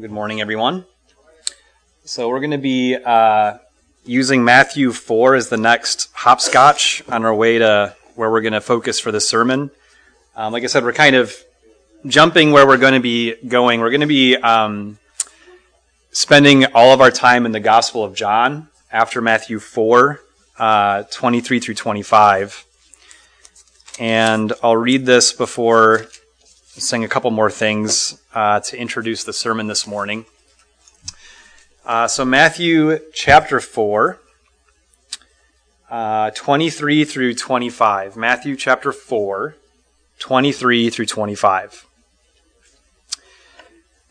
Good morning, everyone. So, we're going to be uh, using Matthew 4 as the next hopscotch on our way to where we're going to focus for the sermon. Um, like I said, we're kind of jumping where we're going to be going. We're going to be um, spending all of our time in the Gospel of John after Matthew 4, uh, 23 through 25. And I'll read this before saying a couple more things uh, to introduce the sermon this morning. Uh, so, Matthew chapter 4, uh, 23 through 25. Matthew chapter 4, 23 through 25.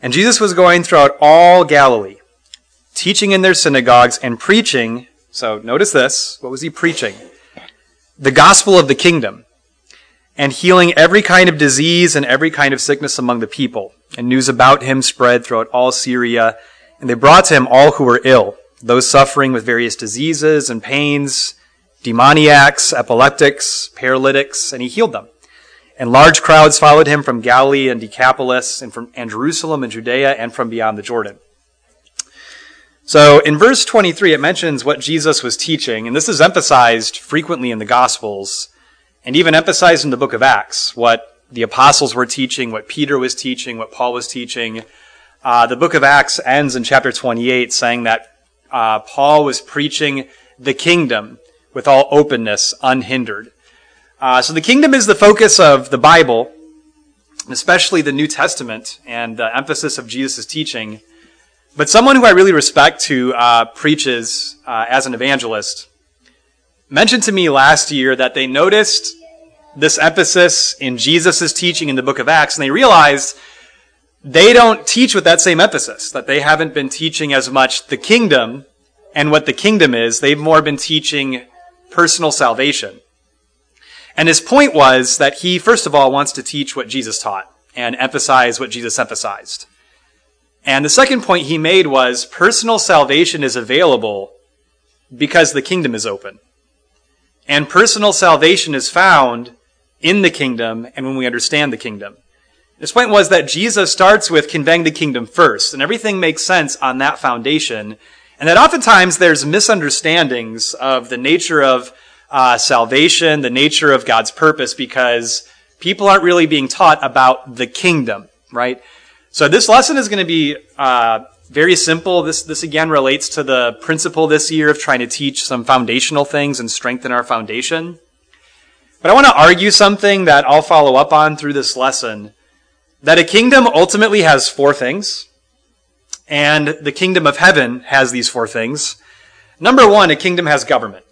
And Jesus was going throughout all Galilee, teaching in their synagogues and preaching. So, notice this. What was he preaching? The gospel of the kingdom and healing every kind of disease and every kind of sickness among the people. And news about him spread throughout all Syria, and they brought to him all who were ill, those suffering with various diseases and pains, demoniacs, epileptics, paralytics, and he healed them. And large crowds followed him from Galilee and Decapolis, and from and Jerusalem and Judea, and from beyond the Jordan. So in verse 23, it mentions what Jesus was teaching, and this is emphasized frequently in the Gospels and even emphasized in the book of Acts what the apostles were teaching, what Peter was teaching, what Paul was teaching. Uh, the book of Acts ends in chapter 28 saying that uh, Paul was preaching the kingdom with all openness, unhindered. Uh, so the kingdom is the focus of the Bible, especially the New Testament and the emphasis of Jesus' teaching. But someone who I really respect who uh, preaches uh, as an evangelist mentioned to me last year that they noticed this emphasis in Jesus' teaching in the book of Acts, and they realized they don't teach with that same emphasis, that they haven't been teaching as much the kingdom and what the kingdom is. They've more been teaching personal salvation. And his point was that he, first of all, wants to teach what Jesus taught and emphasize what Jesus emphasized. And the second point he made was personal salvation is available because the kingdom is open. And personal salvation is found in the kingdom and when we understand the kingdom. His point was that Jesus starts with conveying the kingdom first, and everything makes sense on that foundation. And that oftentimes there's misunderstandings of the nature of uh, salvation, the nature of God's purpose, because people aren't really being taught about the kingdom, right? So this lesson is going to be uh, very simple. This, this again relates to the principle this year of trying to teach some foundational things and strengthen our foundation. But I want to argue something that I'll follow up on through this lesson that a kingdom ultimately has four things, and the kingdom of heaven has these four things. Number one, a kingdom has government.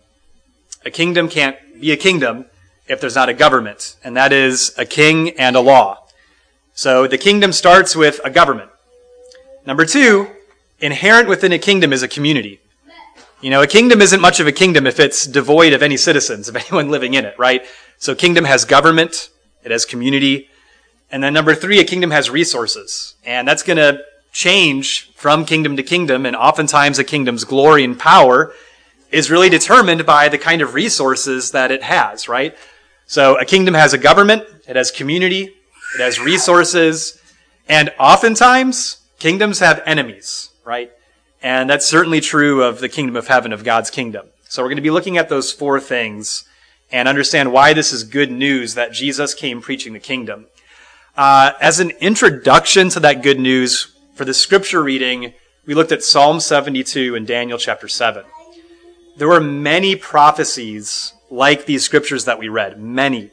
A kingdom can't be a kingdom if there's not a government, and that is a king and a law. So the kingdom starts with a government. Number two, inherent within a kingdom is a community. You know, a kingdom isn't much of a kingdom if it's devoid of any citizens, of anyone living in it, right? So kingdom has government, it has community. And then number three, a kingdom has resources. And that's going to change from kingdom to kingdom. And oftentimes a kingdom's glory and power is really determined by the kind of resources that it has, right? So a kingdom has a government, it has community, it has resources, and oftentimes Kingdoms have enemies, right? And that's certainly true of the kingdom of heaven, of God's kingdom. So we're going to be looking at those four things and understand why this is good news that Jesus came preaching the kingdom. Uh, as an introduction to that good news, for the scripture reading, we looked at Psalm 72 and Daniel chapter 7. There were many prophecies like these scriptures that we read, many,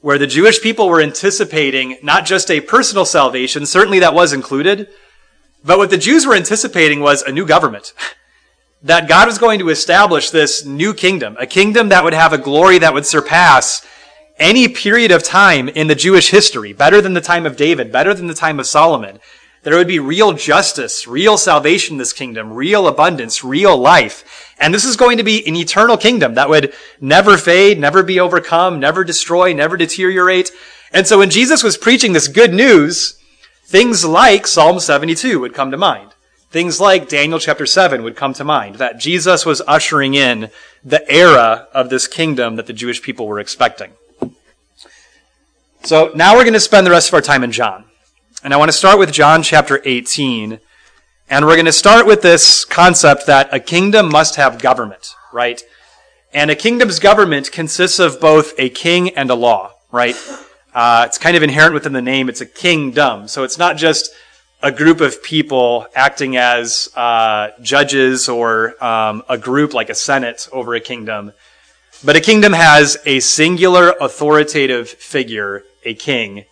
where the Jewish people were anticipating not just a personal salvation, certainly that was included, but what the Jews were anticipating was a new government. that God was going to establish this new kingdom, a kingdom that would have a glory that would surpass any period of time in the Jewish history, better than the time of David, better than the time of Solomon. There would be real justice, real salvation in this kingdom, real abundance, real life. And this is going to be an eternal kingdom that would never fade, never be overcome, never destroy, never deteriorate. And so when Jesus was preaching this good news, Things like Psalm 72 would come to mind. Things like Daniel chapter 7 would come to mind, that Jesus was ushering in the era of this kingdom that the Jewish people were expecting. So now we're going to spend the rest of our time in John. And I want to start with John chapter 18. And we're going to start with this concept that a kingdom must have government, right? And a kingdom's government consists of both a king and a law, right? Uh, it's kind of inherent within the name. It's a kingdom. So it's not just a group of people acting as uh, judges or um, a group like a senate over a kingdom. But a kingdom has a singular authoritative figure a king,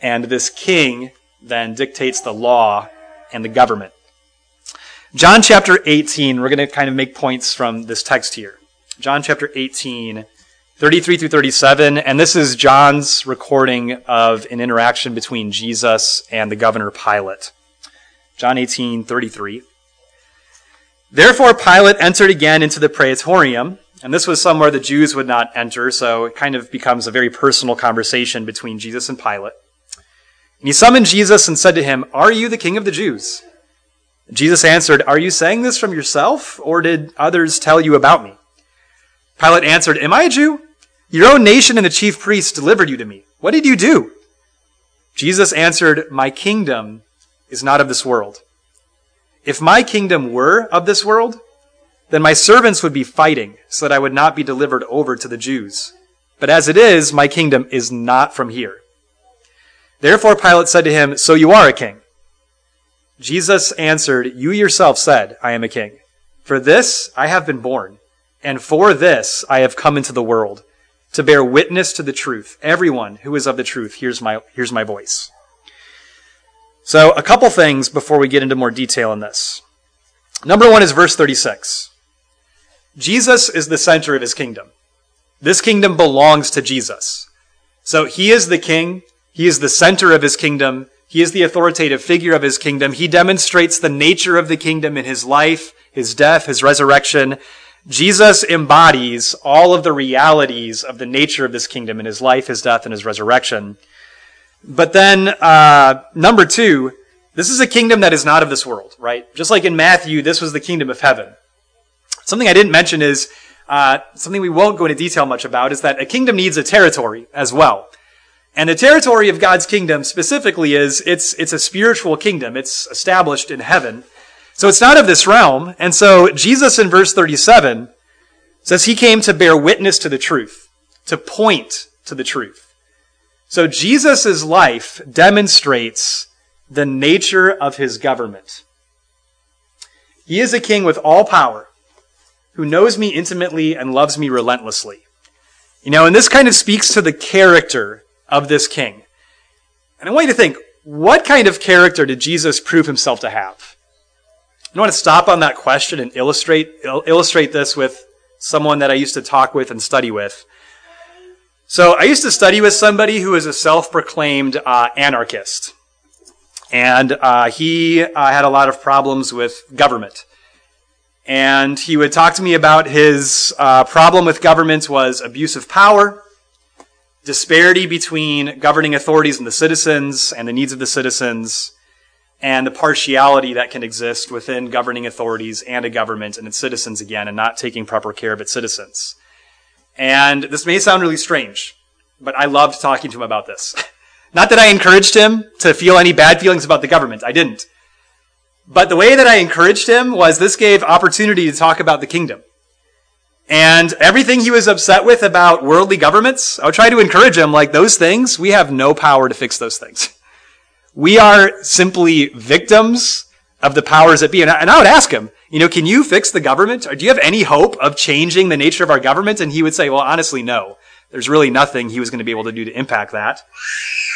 and this king then dictates the law and the government. John chapter 18, we're going to kind of make points from this text here. John chapter 18, 33 through 37, and this is John's recording of an interaction between Jesus and the governor Pilate. John 18, 33. Therefore Pilate entered again into the praetorium and this was somewhere the Jews would not enter, so it kind of becomes a very personal conversation between Jesus and Pilate. And he summoned Jesus and said to him, Are you the king of the Jews? Jesus answered, Are you saying this from yourself, or did others tell you about me? Pilate answered, Am I a Jew? Your own nation and the chief priests delivered you to me. What did you do? Jesus answered, My kingdom is not of this world. If my kingdom were of this world, then my servants would be fighting so that I would not be delivered over to the Jews. But as it is, my kingdom is not from here. Therefore Pilate said to him, So you are a king. Jesus answered, You yourself said, I am a king. For this I have been born, and for this I have come into the world, to bear witness to the truth. Everyone who is of the truth hears my, hears my voice. So, a couple things before we get into more detail in this. Number one is verse 36. Jesus is the center of his kingdom. This kingdom belongs to Jesus. So he is the king. He is the center of his kingdom. He is the authoritative figure of his kingdom. He demonstrates the nature of the kingdom in his life, his death, his resurrection. Jesus embodies all of the realities of the nature of this kingdom in his life, his death, and his resurrection. But then, uh, number two, this is a kingdom that is not of this world, right? Just like in Matthew, this was the kingdom of heaven. Something I didn't mention is uh, something we won't go into detail much about is that a kingdom needs a territory as well. And the territory of God's kingdom specifically is it's it's a spiritual kingdom. It's established in heaven. So it's not of this realm. And so Jesus in verse 37 says he came to bear witness to the truth, to point to the truth. So Jesus' life demonstrates the nature of his government. He is a king with all power who knows me intimately and loves me relentlessly. You know, and this kind of speaks to the character of this king. And I want you to think, what kind of character did Jesus prove himself to have? I want to stop on that question and illustrate, illustrate this with someone that I used to talk with and study with. So I used to study with somebody who is a self-proclaimed uh, anarchist. And uh, he uh, had a lot of problems with government and he would talk to me about his uh, problem with government was abuse of power, disparity between governing authorities and the citizens and the needs of the citizens, and the partiality that can exist within governing authorities and a government and its citizens again, and not taking proper care of its citizens. And this may sound really strange, but I loved talking to him about this. not that I encouraged him to feel any bad feelings about the government. I didn't. But the way that I encouraged him was this gave opportunity to talk about the kingdom. And everything he was upset with about worldly governments, I would try to encourage him, like those things, we have no power to fix those things. We are simply victims of the powers that be. And I, would ask him, you know, can you fix the government? Or do you have any hope of changing the nature of our government? And he would say, well, honestly, no. There's really nothing he was going to be able to do to impact that.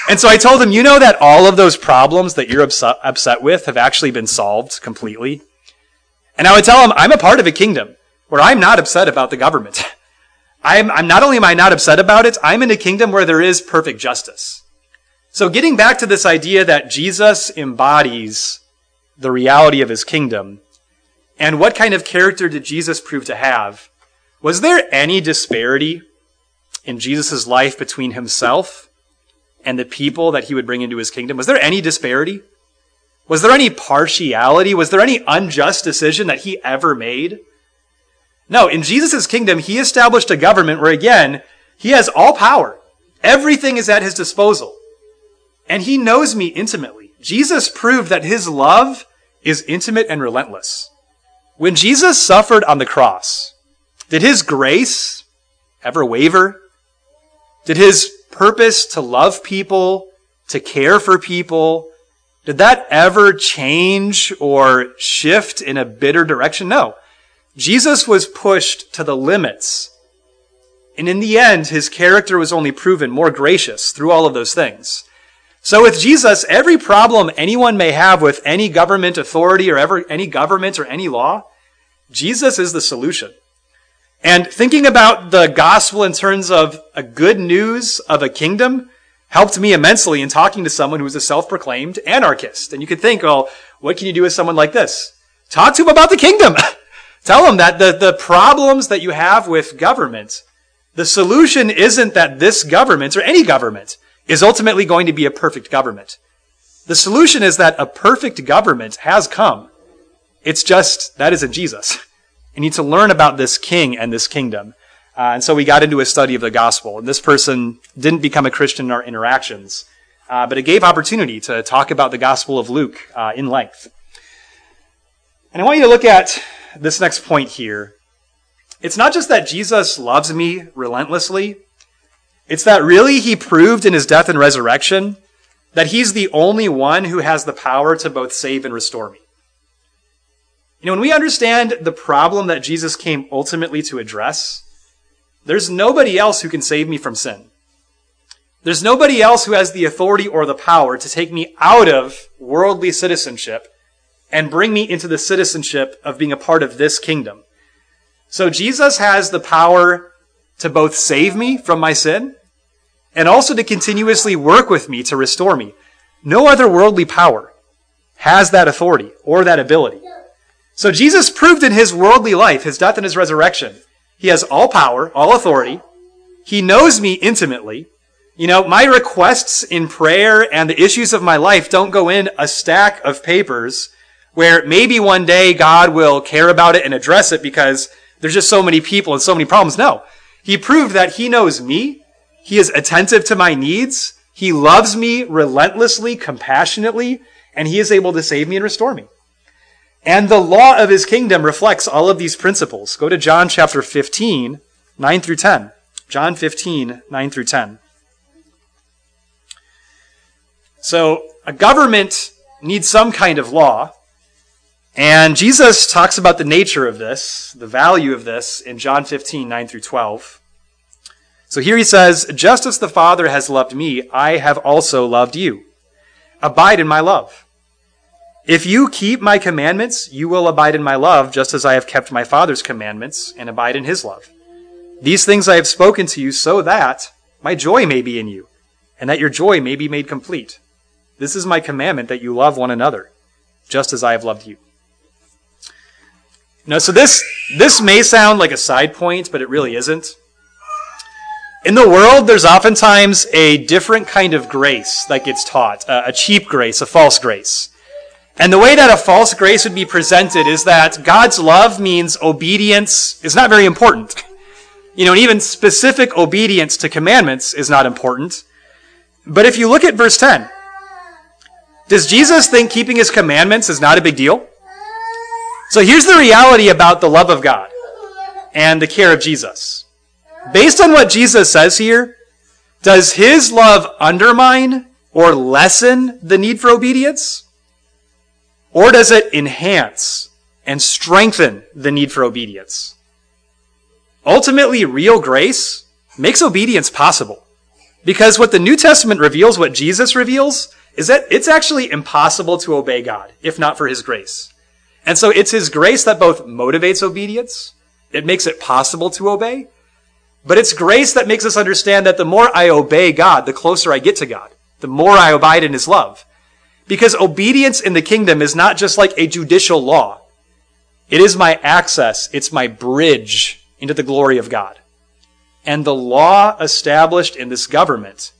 And so I told him, you know that all of those problems that you're upset, upset with have actually been solved completely? And I would tell him, I'm a part of a kingdom where I'm not upset about the government. I'm, I'm not only am I not upset about it, I'm in a kingdom where there is perfect justice. So getting back to this idea that Jesus embodies the reality of his kingdom, and what kind of character did Jesus prove to have? Was there any disparity in Jesus' life between himself and the people that he would bring into his kingdom? Was there any disparity? Was there any partiality? Was there any unjust decision that he ever made? No, in Jesus' kingdom, he established a government where, again, he has all power. Everything is at his disposal. And he knows me intimately. Jesus proved that his love is intimate and relentless. When Jesus suffered on the cross, did his grace ever waver? Did his purpose to love people, to care for people, did that ever change or shift in a bitter direction? No. Jesus was pushed to the limits. And in the end, his character was only proven more gracious through all of those things. So with Jesus, every problem anyone may have with any government authority or ever any government or any law, Jesus is the solution. And thinking about the gospel in terms of a good news of a kingdom helped me immensely in talking to someone who was a self-proclaimed anarchist. And you could think, well, what can you do with someone like this? Talk to him about the kingdom. Tell him that the, the problems that you have with government, the solution isn't that this government or any government is ultimately going to be a perfect government. The solution is that a perfect government has come. It's just that isn't Jesus. You need to learn about this king and this kingdom. Uh, and so we got into a study of the gospel. And this person didn't become a Christian in our interactions, uh, but it gave opportunity to talk about the gospel of Luke uh, in length. And I want you to look at this next point here. It's not just that Jesus loves me relentlessly, it's that really he proved in his death and resurrection that he's the only one who has the power to both save and restore me. You know, when we understand the problem that Jesus came ultimately to address, there's nobody else who can save me from sin. There's nobody else who has the authority or the power to take me out of worldly citizenship and bring me into the citizenship of being a part of this kingdom. So Jesus has the power to both save me from my sin and also to continuously work with me to restore me. No other worldly power has that authority or that ability. So Jesus proved in his worldly life, his death and his resurrection, he has all power, all authority. He knows me intimately. You know, my requests in prayer and the issues of my life don't go in a stack of papers where maybe one day God will care about it and address it because there's just so many people and so many problems. No. He proved that he knows me. He is attentive to my needs. He loves me relentlessly, compassionately, and he is able to save me and restore me. And the law of his kingdom reflects all of these principles. Go to John chapter 15, 9 through 10. John 15, 9 through 10. So, a government needs some kind of law. And Jesus talks about the nature of this, the value of this, in John 15, 9 through 12. So here he says, Just as the Father has loved me, I have also loved you. Abide in my love. If you keep my commandments, you will abide in my love, just as I have kept my Father's commandments and abide in his love. These things I have spoken to you so that my joy may be in you, and that your joy may be made complete. This is my commandment that you love one another, just as I have loved you. Now, so this, this may sound like a side point, but it really isn't. In the world, there's oftentimes a different kind of grace that gets taught, a cheap grace, a false grace. And the way that a false grace would be presented is that God's love means obedience is not very important. You know, and even specific obedience to commandments is not important. But if you look at verse 10, does Jesus think keeping his commandments is not a big deal? So here's the reality about the love of God and the care of Jesus. Based on what Jesus says here, does his love undermine or lessen the need for obedience? Or does it enhance and strengthen the need for obedience? Ultimately, real grace makes obedience possible. Because what the New Testament reveals, what Jesus reveals, is that it's actually impossible to obey God, if not for His grace. And so it's His grace that both motivates obedience, it makes it possible to obey, but it's grace that makes us understand that the more I obey God, the closer I get to God, the more I abide in His love. Because obedience in the kingdom is not just like a judicial law. It is my access. It's my bridge into the glory of God. And the law established in this government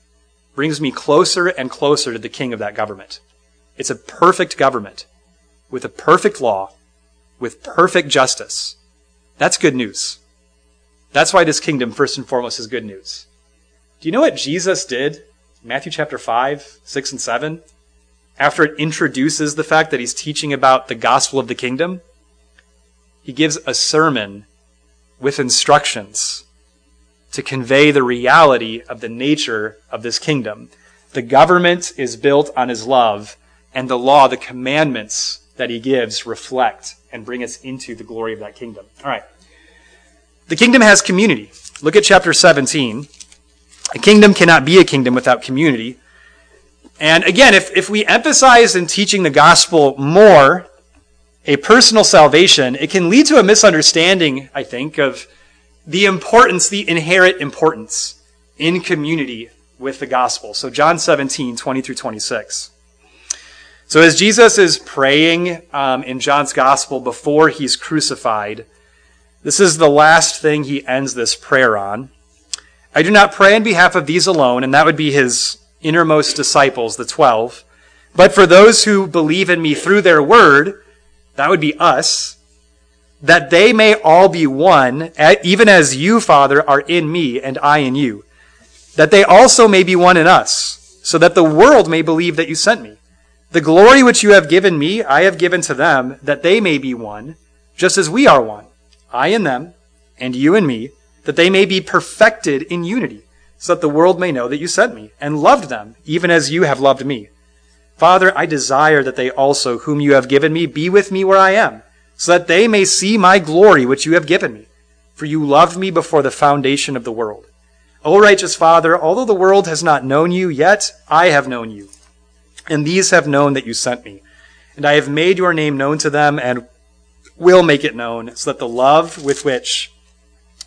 brings me closer and closer to the king of that government. It's a perfect government with a perfect law, with perfect justice. That's good news. That's why this kingdom, first and foremost, is good news. Do you know what Jesus did? Matthew chapter 5, 6, and 7, after it introduces the fact that he's teaching about the gospel of the kingdom, he gives a sermon with instructions to convey the reality of the nature of this kingdom. The government is built on his love, and the law, the commandments that he gives, reflect and bring us into the glory of that kingdom. All right. The kingdom has community. Look at chapter 17. A kingdom cannot be a kingdom without community. And again, if, if we emphasize in teaching the gospel more a personal salvation, it can lead to a misunderstanding, I think, of the importance, the inherent importance in community with the gospel. So, John 17, 20 through 26. So, as Jesus is praying um, in John's gospel before he's crucified, this is the last thing he ends this prayer on. I do not pray on behalf of these alone, and that would be his innermost disciples, the twelve, but for those who believe in me through their word, that would be us, that they may all be one, even as you, Father, are in me and I in you, that they also may be one in us, so that the world may believe that you sent me. The glory which you have given me, I have given to them, that they may be one, just as we are one, I in them, and you in me, that they may be perfected in unity, so that the world may know that you sent me, and loved them, even as you have loved me. Father, I desire that they also, whom you have given me, be with me where I am, so that they may see my glory which you have given me. For you loved me before the foundation of the world. O righteous Father, although the world has not known you, yet I have known you. And these have known that you sent me. And I have made your name known to them and will make it known, so that the love with which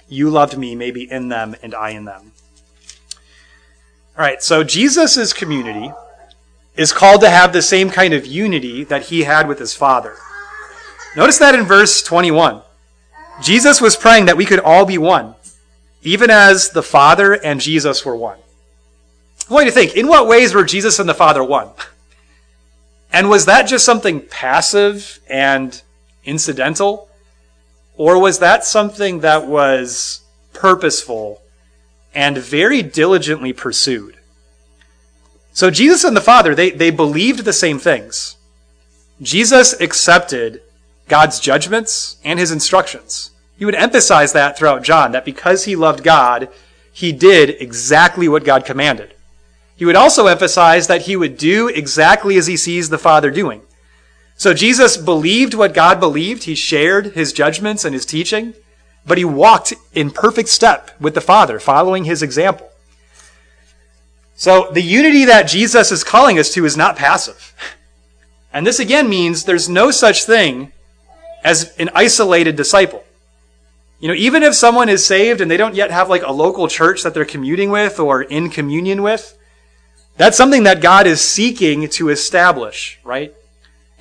you loved me may be in them and I in them. All right, so Jesus' community is called to have the same kind of unity that he had with his Father. Notice that in verse 21. Jesus was praying that we could all be one, even as the Father and Jesus were one. I want you to think, in what ways were Jesus and the Father one? And was that just something passive and incidental? Or was that something that was purposeful and very diligently pursued? So Jesus and the Father, they, they believed the same things. Jesus accepted God's judgments and his instructions. He would emphasize that throughout John, that because he loved God, he did exactly what God commanded. He would also emphasize that he would do exactly as he sees the Father doing. So Jesus believed what God believed. He shared his judgments and his teaching, but he walked in perfect step with the Father, following his example. So the unity that Jesus is calling us to is not passive. And this again means there's no such thing as an isolated disciple. You know, even if someone is saved and they don't yet have like a local church that they're commuting with or in communion with, that's something that God is seeking to establish, right?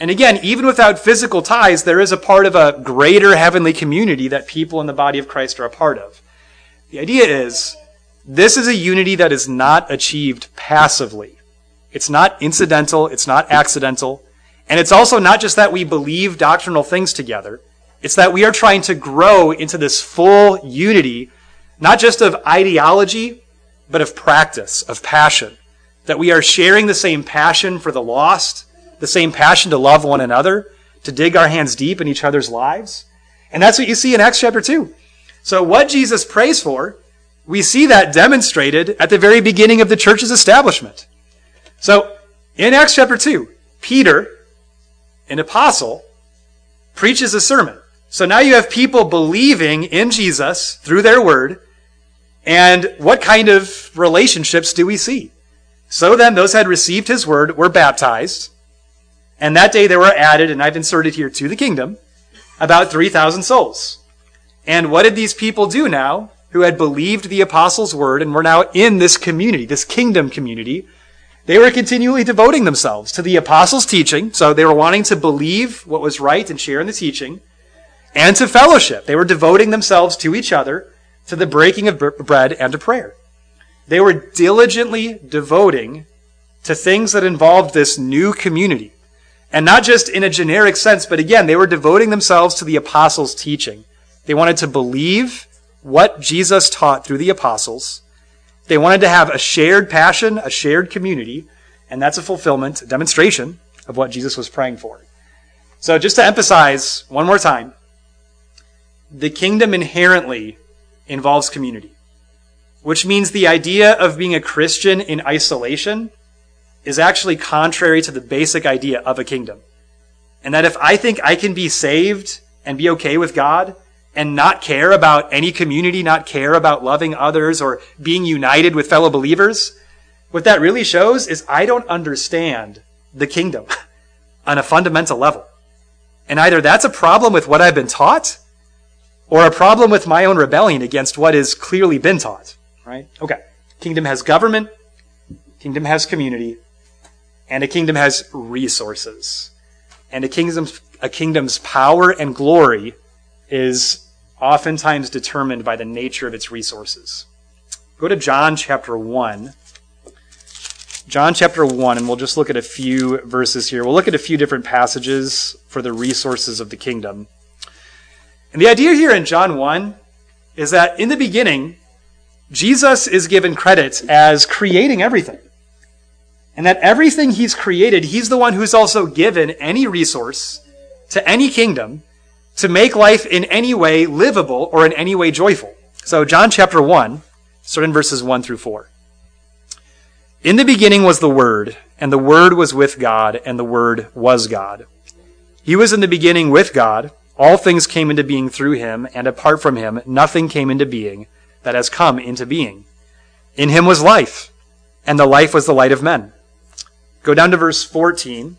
And again, even without physical ties, there is a part of a greater heavenly community that people in the body of Christ are a part of. The idea is this is a unity that is not achieved passively. It's not incidental, it's not accidental, and it's also not just that we believe doctrinal things together. It's that we are trying to grow into this full unity, not just of ideology, but of practice, of passion. That we are sharing the same passion for the lost, the same passion to love one another, to dig our hands deep in each other's lives. And that's what you see in Acts chapter 2. So what Jesus prays for, we see that demonstrated at the very beginning of the church's establishment. So in Acts chapter 2, Peter, an apostle, preaches a sermon. So now you have people believing in Jesus through their word. And what kind of relationships do we see? So then those had received his word were baptized. And that day there were added, and I've inserted here to the kingdom, about 3,000 souls. And what did these people do now who had believed the apostles' word and were now in this community, this kingdom community? They were continually devoting themselves to the apostles' teaching. So they were wanting to believe what was right and share in the teaching and to fellowship. They were devoting themselves to each other, to the breaking of bread and to prayer. They were diligently devoting to things that involved this new community. And not just in a generic sense, but again, they were devoting themselves to the apostles' teaching. They wanted to believe what Jesus taught through the apostles. They wanted to have a shared passion, a shared community, and that's a fulfillment, a demonstration of what Jesus was praying for. So, just to emphasize one more time, the kingdom inherently involves community, which means the idea of being a Christian in isolation is actually contrary to the basic idea of a kingdom. And that if I think I can be saved and be okay with God and not care about any community, not care about loving others or being united with fellow believers, what that really shows is I don't understand the kingdom on a fundamental level. And either that's a problem with what I've been taught or a problem with my own rebellion against what has clearly been taught, right? Okay. Kingdom has government, kingdom has community, and a kingdom has resources. And a kingdom's, a kingdom's power and glory is oftentimes determined by the nature of its resources. Go to John chapter 1. John chapter 1, and we'll just look at a few verses here. We'll look at a few different passages for the resources of the kingdom. And the idea here in John 1 is that in the beginning, Jesus is given credit as creating everything. And that everything he's created, he's the one who's also given any resource to any kingdom to make life in any way livable or in any way joyful. So, John chapter 1, starting in verses 1 through 4. In the beginning was the Word, and the Word was with God, and the Word was God. He was in the beginning with God. All things came into being through him, and apart from him, nothing came into being that has come into being. In him was life, and the life was the light of men. Go down to verse 14.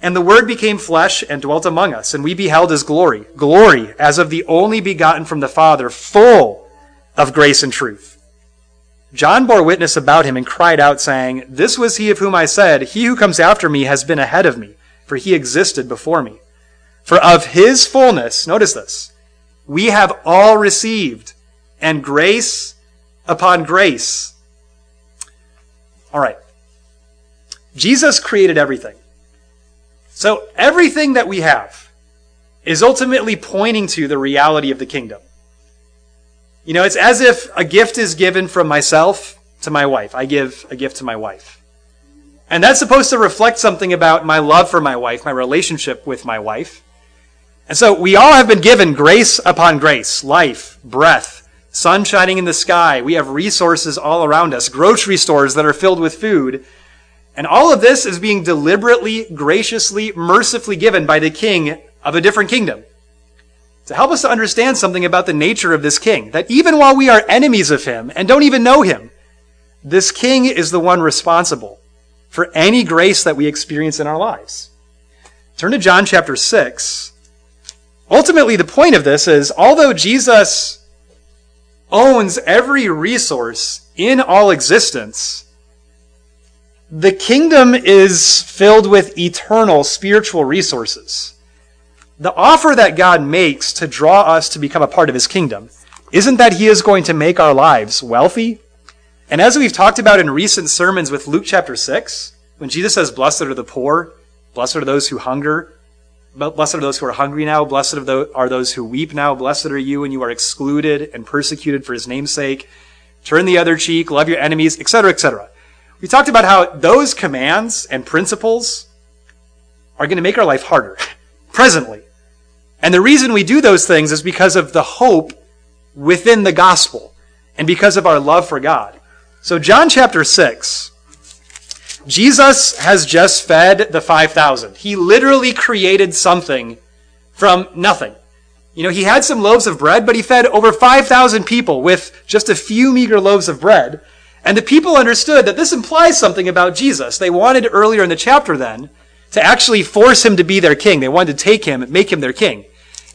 And the Word became flesh and dwelt among us, and we beheld his glory, glory as of the only begotten from the Father, full of grace and truth. John bore witness about him and cried out, saying, This was he of whom I said, He who comes after me has been ahead of me, for he existed before me. For of his fullness, notice this, we have all received, and grace upon grace. All right. Jesus created everything. So everything that we have is ultimately pointing to the reality of the kingdom. You know, it's as if a gift is given from myself to my wife. I give a gift to my wife. And that's supposed to reflect something about my love for my wife, my relationship with my wife. And so we all have been given grace upon grace, life, breath, sun shining in the sky. We have resources all around us, grocery stores that are filled with food. And all of this is being deliberately, graciously, mercifully given by the king of a different kingdom to help us to understand something about the nature of this king. That even while we are enemies of him and don't even know him, this king is the one responsible for any grace that we experience in our lives. Turn to John chapter 6. Ultimately, the point of this is although Jesus owns every resource in all existence, the kingdom is filled with eternal spiritual resources the offer that God makes to draw us to become a part of his kingdom isn't that he is going to make our lives wealthy. And as we've talked about in recent sermons with Luke chapter 6, when Jesus says, Blessed are the poor, blessed are those who hunger, blessed are those who are hungry now, blessed are those who weep now, blessed are you when you are excluded and persecuted for his name's sake. Turn the other cheek, love your enemies, etc., etc. We talked about how those commands and principles are going to make our life harder presently. And the reason we do those things is because of the hope within the gospel and because of our love for God. So, John chapter 6, Jesus has just fed the 5,000. He literally created something from nothing. You know, he had some loaves of bread, but he fed over 5,000 people with just a few meager loaves of bread. And the people understood that this implies something about Jesus. They wanted earlier in the chapter then to actually force him to be their king. They wanted to take him and make him their king.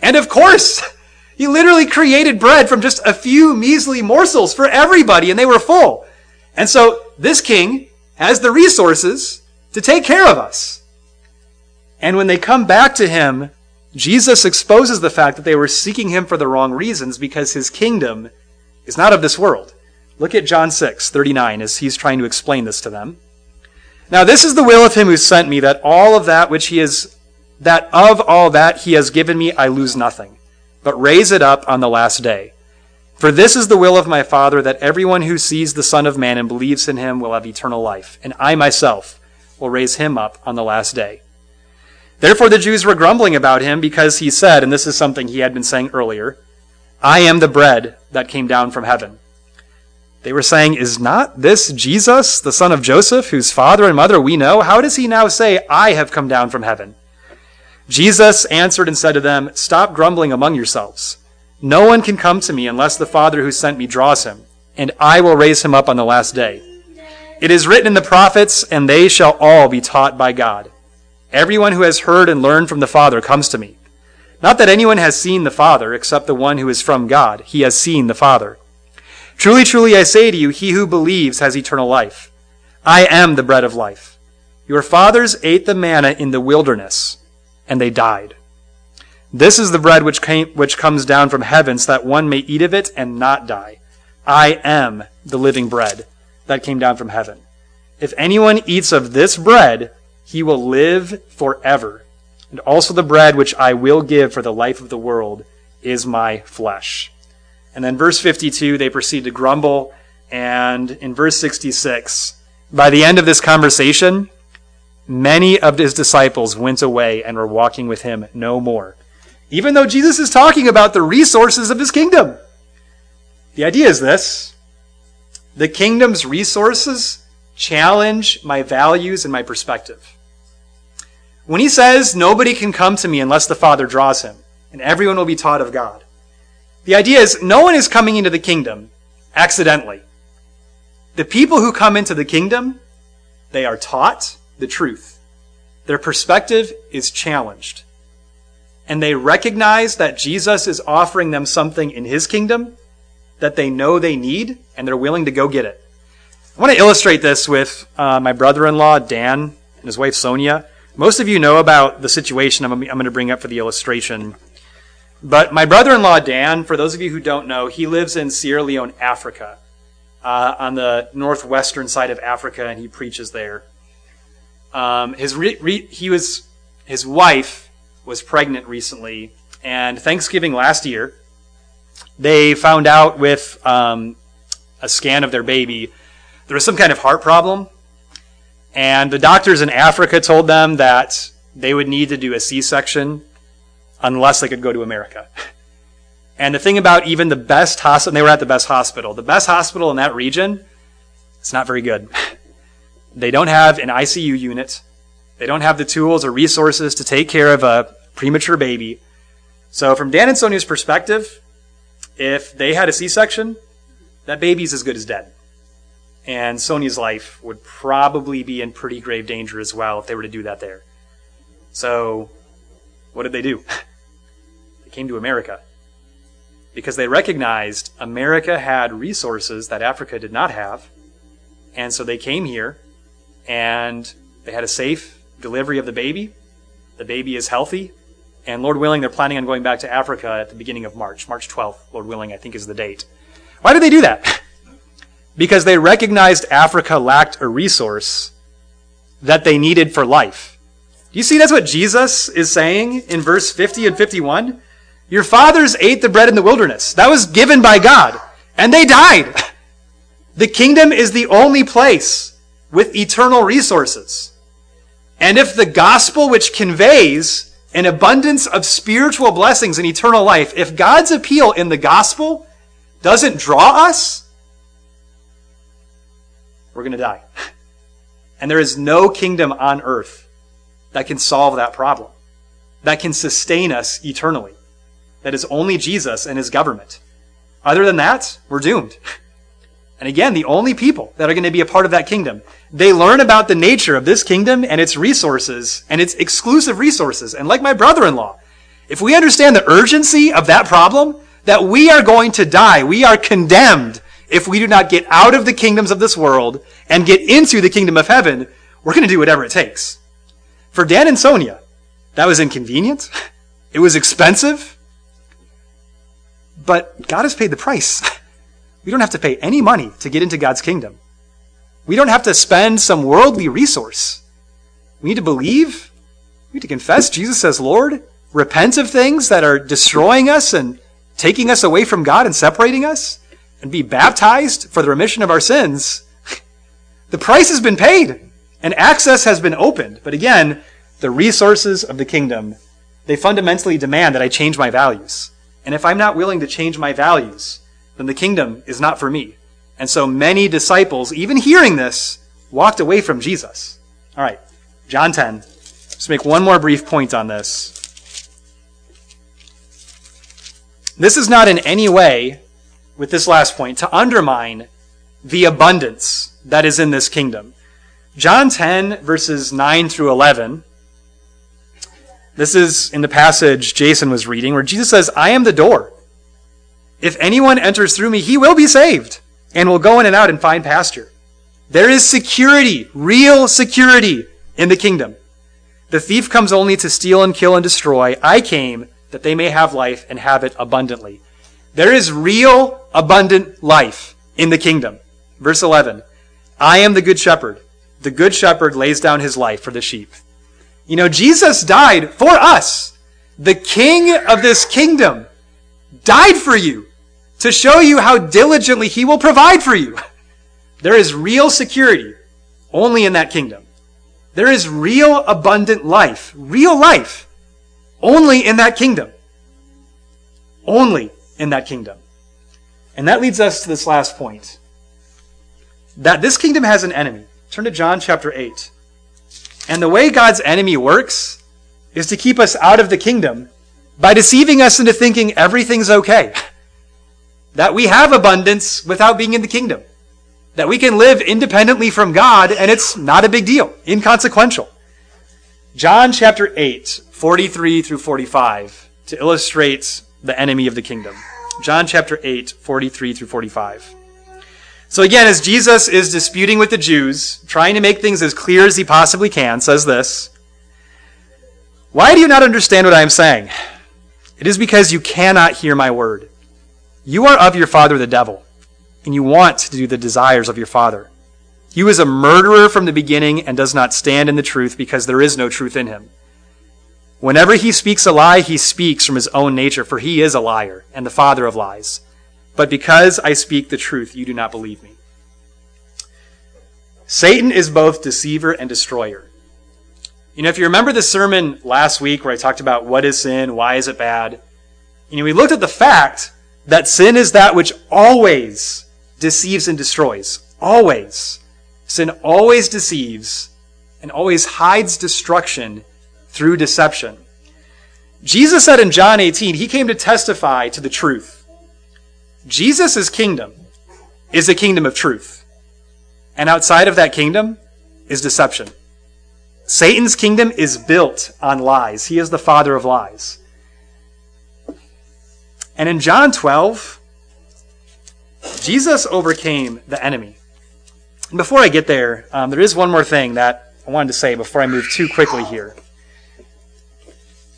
And of course, he literally created bread from just a few measly morsels for everybody, and they were full. And so this king has the resources to take care of us. And when they come back to him, Jesus exposes the fact that they were seeking him for the wrong reasons because his kingdom is not of this world. Look at John 6, 39, as he's trying to explain this to them. Now, this is the will of him who sent me, that all of that which he is, that of all that he has given me I lose nothing, but raise it up on the last day. For this is the will of my Father, that everyone who sees the Son of Man and believes in him will have eternal life, and I myself will raise him up on the last day. Therefore the Jews were grumbling about him because he said, and this is something he had been saying earlier, I am the bread that came down from heaven. They were saying, Is not this Jesus, the son of Joseph, whose father and mother we know? How does he now say, I have come down from heaven? Jesus answered and said to them, Stop grumbling among yourselves. No one can come to me unless the Father who sent me draws him, and I will raise him up on the last day. It is written in the prophets, and they shall all be taught by God. Everyone who has heard and learned from the Father comes to me. Not that anyone has seen the Father, except the one who is from God. He has seen the Father. Truly, truly, I say to you, he who believes has eternal life. I am the bread of life. Your fathers ate the manna in the wilderness, and they died. This is the bread which, came, which comes down from heaven, so that one may eat of it and not die. I am the living bread that came down from heaven. If anyone eats of this bread, he will live forever. And also the bread which I will give for the life of the world is my flesh. And then verse 52, they proceed to grumble. And in verse 66, by the end of this conversation, many of his disciples went away and were walking with him no more even though Jesus is talking about the resources of his kingdom. The idea is this the kingdom's resources challenge my values and my perspective. When he says, Nobody can come to me unless the Father draws him, and everyone will be taught of God, the idea is no one is coming into the kingdom accidentally. The people who come into the kingdom, they are taught the truth. Their perspective is challenged and they recognize that Jesus is offering them something in his kingdom that they know they need, and they're willing to go get it. I want to illustrate this with uh, my brother in law, Dan, and his wife, Sonia. Most of you know about the situation I'm, I'm going to bring up for the illustration. But my brother in law, Dan, for those of you who don't know, he lives in Sierra Leone, Africa, uh, on the northwestern side of Africa, and he preaches there. Um, his re- re- he was his wife was pregnant recently, and Thanksgiving last year, they found out with um, a scan of their baby there was some kind of heart problem, and the doctors in Africa told them that they would need to do a C-section unless they could go to America. And the thing about even the best hospital, they were at the best hospital. The best hospital in that region, it's not very good. They don't have an ICU unit. They don't have the tools or resources to take care of a premature baby. So, from Dan and Sonia's perspective, if they had a C section, that baby's as good as dead. And Sonia's life would probably be in pretty grave danger as well if they were to do that there. So, what did they do? came to America. Because they recognized America had resources that Africa did not have. And so they came here and they had a safe delivery of the baby. The baby is healthy. And Lord willing, they're planning on going back to Africa at the beginning of March. March 12th, Lord willing, I think is the date. Why did they do that? because they recognized Africa lacked a resource that they needed for life. Do you see that's what Jesus is saying in verse 50 and 51? Your fathers ate the bread in the wilderness. That was given by God. And they died. The kingdom is the only place with eternal resources. And if the gospel which conveys an abundance of spiritual blessings and eternal life, if God's appeal in the gospel doesn't draw us, we're going to die. And there is no kingdom on earth that can solve that problem, that can sustain us eternally. That is only Jesus and his government. Other than that, we're doomed. And again, the only people that are going to be a part of that kingdom, they learn about the nature of this kingdom and its resources and its exclusive resources. And like my brother-in-law, if we understand the urgency of that problem, that we are going to die, we are condemned if we do not get out of the kingdoms of this world and get into the kingdom of heaven, we're going to do whatever it takes. For Dan and Sonia, that was inconvenient. It was expensive. But God has paid the price. We don't have to pay any money to get into God's kingdom. We don't have to spend some worldly resource. We need to believe. We need to confess Jesus as Lord, repent of things that are destroying us and taking us away from God and separating us, and be baptized for the remission of our sins, the price has been paid and access has been opened. But again, the resources of the kingdom, they fundamentally demand that I change my values. And if I'm not willing to change my values, then the kingdom is not for me. And so many disciples, even hearing this, walked away from Jesus. All right, John 10. Let's make one more brief point on this. This is not in any way, with this last point, to undermine the abundance that is in this kingdom. John 10, verses 9 through 11. This is in the passage Jason was reading, where Jesus says, I am the door. If anyone enters through me, he will be saved and will go in and out and find pasture. There is security, real security in the kingdom. The thief comes only to steal and kill and destroy. I came that they may have life and have it abundantly. There is real abundant life in the kingdom. Verse 11. I am the good shepherd. The good shepherd lays down his life for the sheep. You know, Jesus died for us. The king of this kingdom died for you to show you how diligently he will provide for you. There is real security only in that kingdom. There is real abundant life, real life, only in that kingdom. Only in that kingdom. And that leads us to this last point. That this kingdom has an enemy. Turn to John chapter 8. And the way God's enemy works is to keep us out of the kingdom by deceiving us into thinking everything's okay. That we have abundance without being in the kingdom that we can live independently from God and it's not a big deal, inconsequential. John chapter 8, 43 through 45, to illustrate the enemy of the kingdom. John chapter 8, 43 through 45. So again, as Jesus is disputing with the Jews, trying to make things as clear as he possibly can, says this Why do you not understand what I am saying? It is because you cannot hear my word. You are of your father the devil and you want to do the desires of your father. He was a murderer from the beginning and does not stand in the truth because there is no truth in him. Whenever he speaks a lie, he speaks from his own nature, for he is a liar and the father of lies. But because I speak the truth, you do not believe me. Satan is both deceiver and destroyer. You know, if you remember the sermon last week where I talked about what is sin, why is it bad, you know, we looked at the fact that sin is that which always deceives and destroys. Always. Sin always deceives and always hides destruction through deception. Jesus said in John 18, he came to testify to the truth. Jesus' kingdom is a kingdom of truth. And outside of that kingdom is deception. Satan's kingdom is built on lies. He is the father of lies. And in John 12, Jesus overcame the enemy. And before I get there, um, there is one more thing that I wanted to say before I move too quickly here.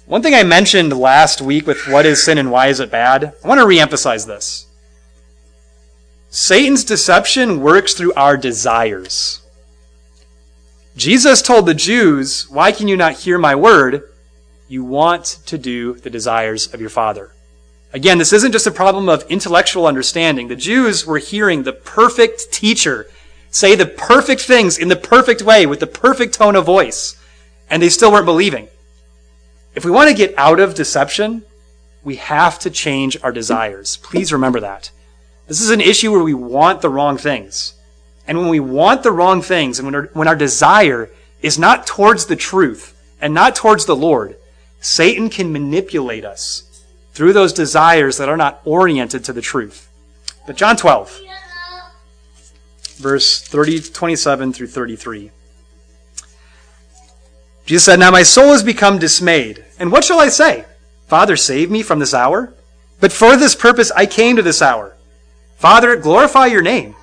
One thing I mentioned last week with what is sin and why is it bad, I want to reemphasize this. Satan's deception works through our desires. Jesus told the Jews, Why can you not hear my word? You want to do the desires of your Father. Again, this isn't just a problem of intellectual understanding. The Jews were hearing the perfect teacher say the perfect things in the perfect way with the perfect tone of voice, and they still weren't believing. If we want to get out of deception, we have to change our desires. Please remember that. This is an issue where we want the wrong things. And when we want the wrong things, and when our, when our desire is not towards the truth and not towards the Lord, Satan can manipulate us through those desires that are not oriented to the truth. But John 12, verse 30, 27 through 33. Jesus said, Now my soul has become dismayed. And what shall I say? Father, save me from this hour? But for this purpose I came to this hour. Father, glorify your name.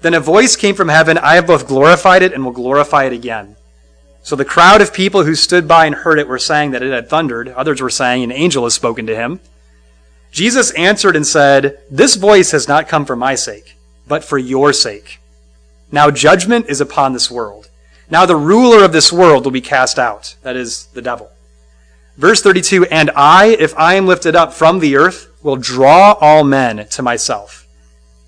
Then a voice came from heaven, I have both glorified it and will glorify it again. So the crowd of people who stood by and heard it were saying that it had thundered. Others were saying, An angel has spoken to him. Jesus answered and said, This voice has not come for my sake, but for your sake. Now judgment is upon this world. Now the ruler of this world will be cast out. That is the devil. Verse 32, And I, if I am lifted up from the earth, will draw all men to myself.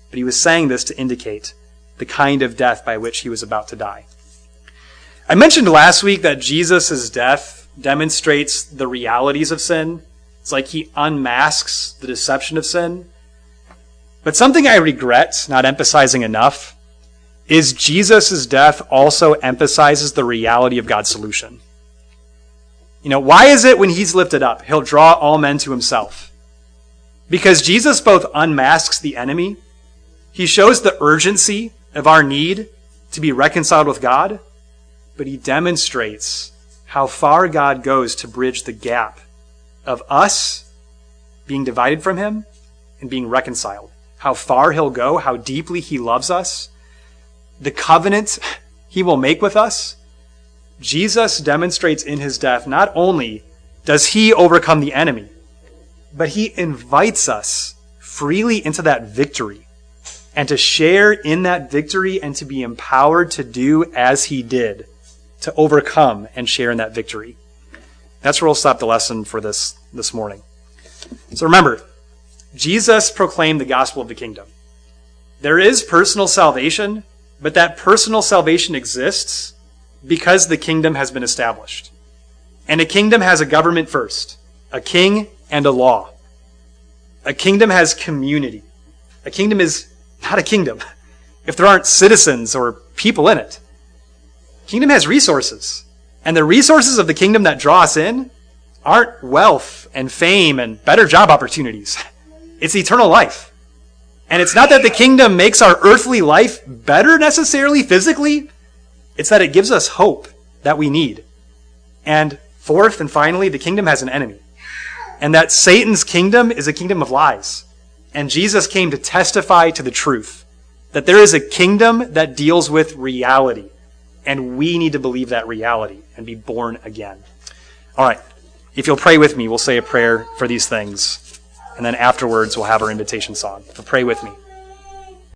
But he was saying this to indicate the kind of death by which he was about to die. I mentioned last week that Jesus' death demonstrates the realities of sin. It's like he unmasks the deception of sin. But something I regret not emphasizing enough is Jesus' death also emphasizes the reality of God's solution. You know, why is it when he's lifted up, he'll draw all men to himself? Because Jesus both unmasks the enemy, he shows the urgency of our need to be reconciled with God, but he demonstrates how far God goes to bridge the gap of us being divided from him and being reconciled. How far he'll go, how deeply he loves us, the covenant he will make with us. Jesus demonstrates in his death not only does he overcome the enemy, but he invites us freely into that victory and to share in that victory and to be empowered to do as he did, to overcome and share in that victory. That's where we'll stop the lesson for this this morning. So remember, Jesus proclaimed the gospel of the kingdom. There is personal salvation, but that personal salvation exists because the kingdom has been established. And a kingdom has a government first, a king and a law. A kingdom has community. A kingdom is not a kingdom if there aren't citizens or people in it. Kingdom has resources. And the resources of the kingdom that draw us in aren't wealth and fame and better job opportunities. It's eternal life. And it's not that the kingdom makes our earthly life better necessarily physically, it's that it gives us hope that we need. And fourth and finally, the kingdom has an enemy. And that Satan's kingdom is a kingdom of lies. And Jesus came to testify to the truth that there is a kingdom that deals with reality. And we need to believe that reality and be born again. All right. If you'll pray with me, we'll say a prayer for these things. And then afterwards, we'll have our invitation song. So pray with me.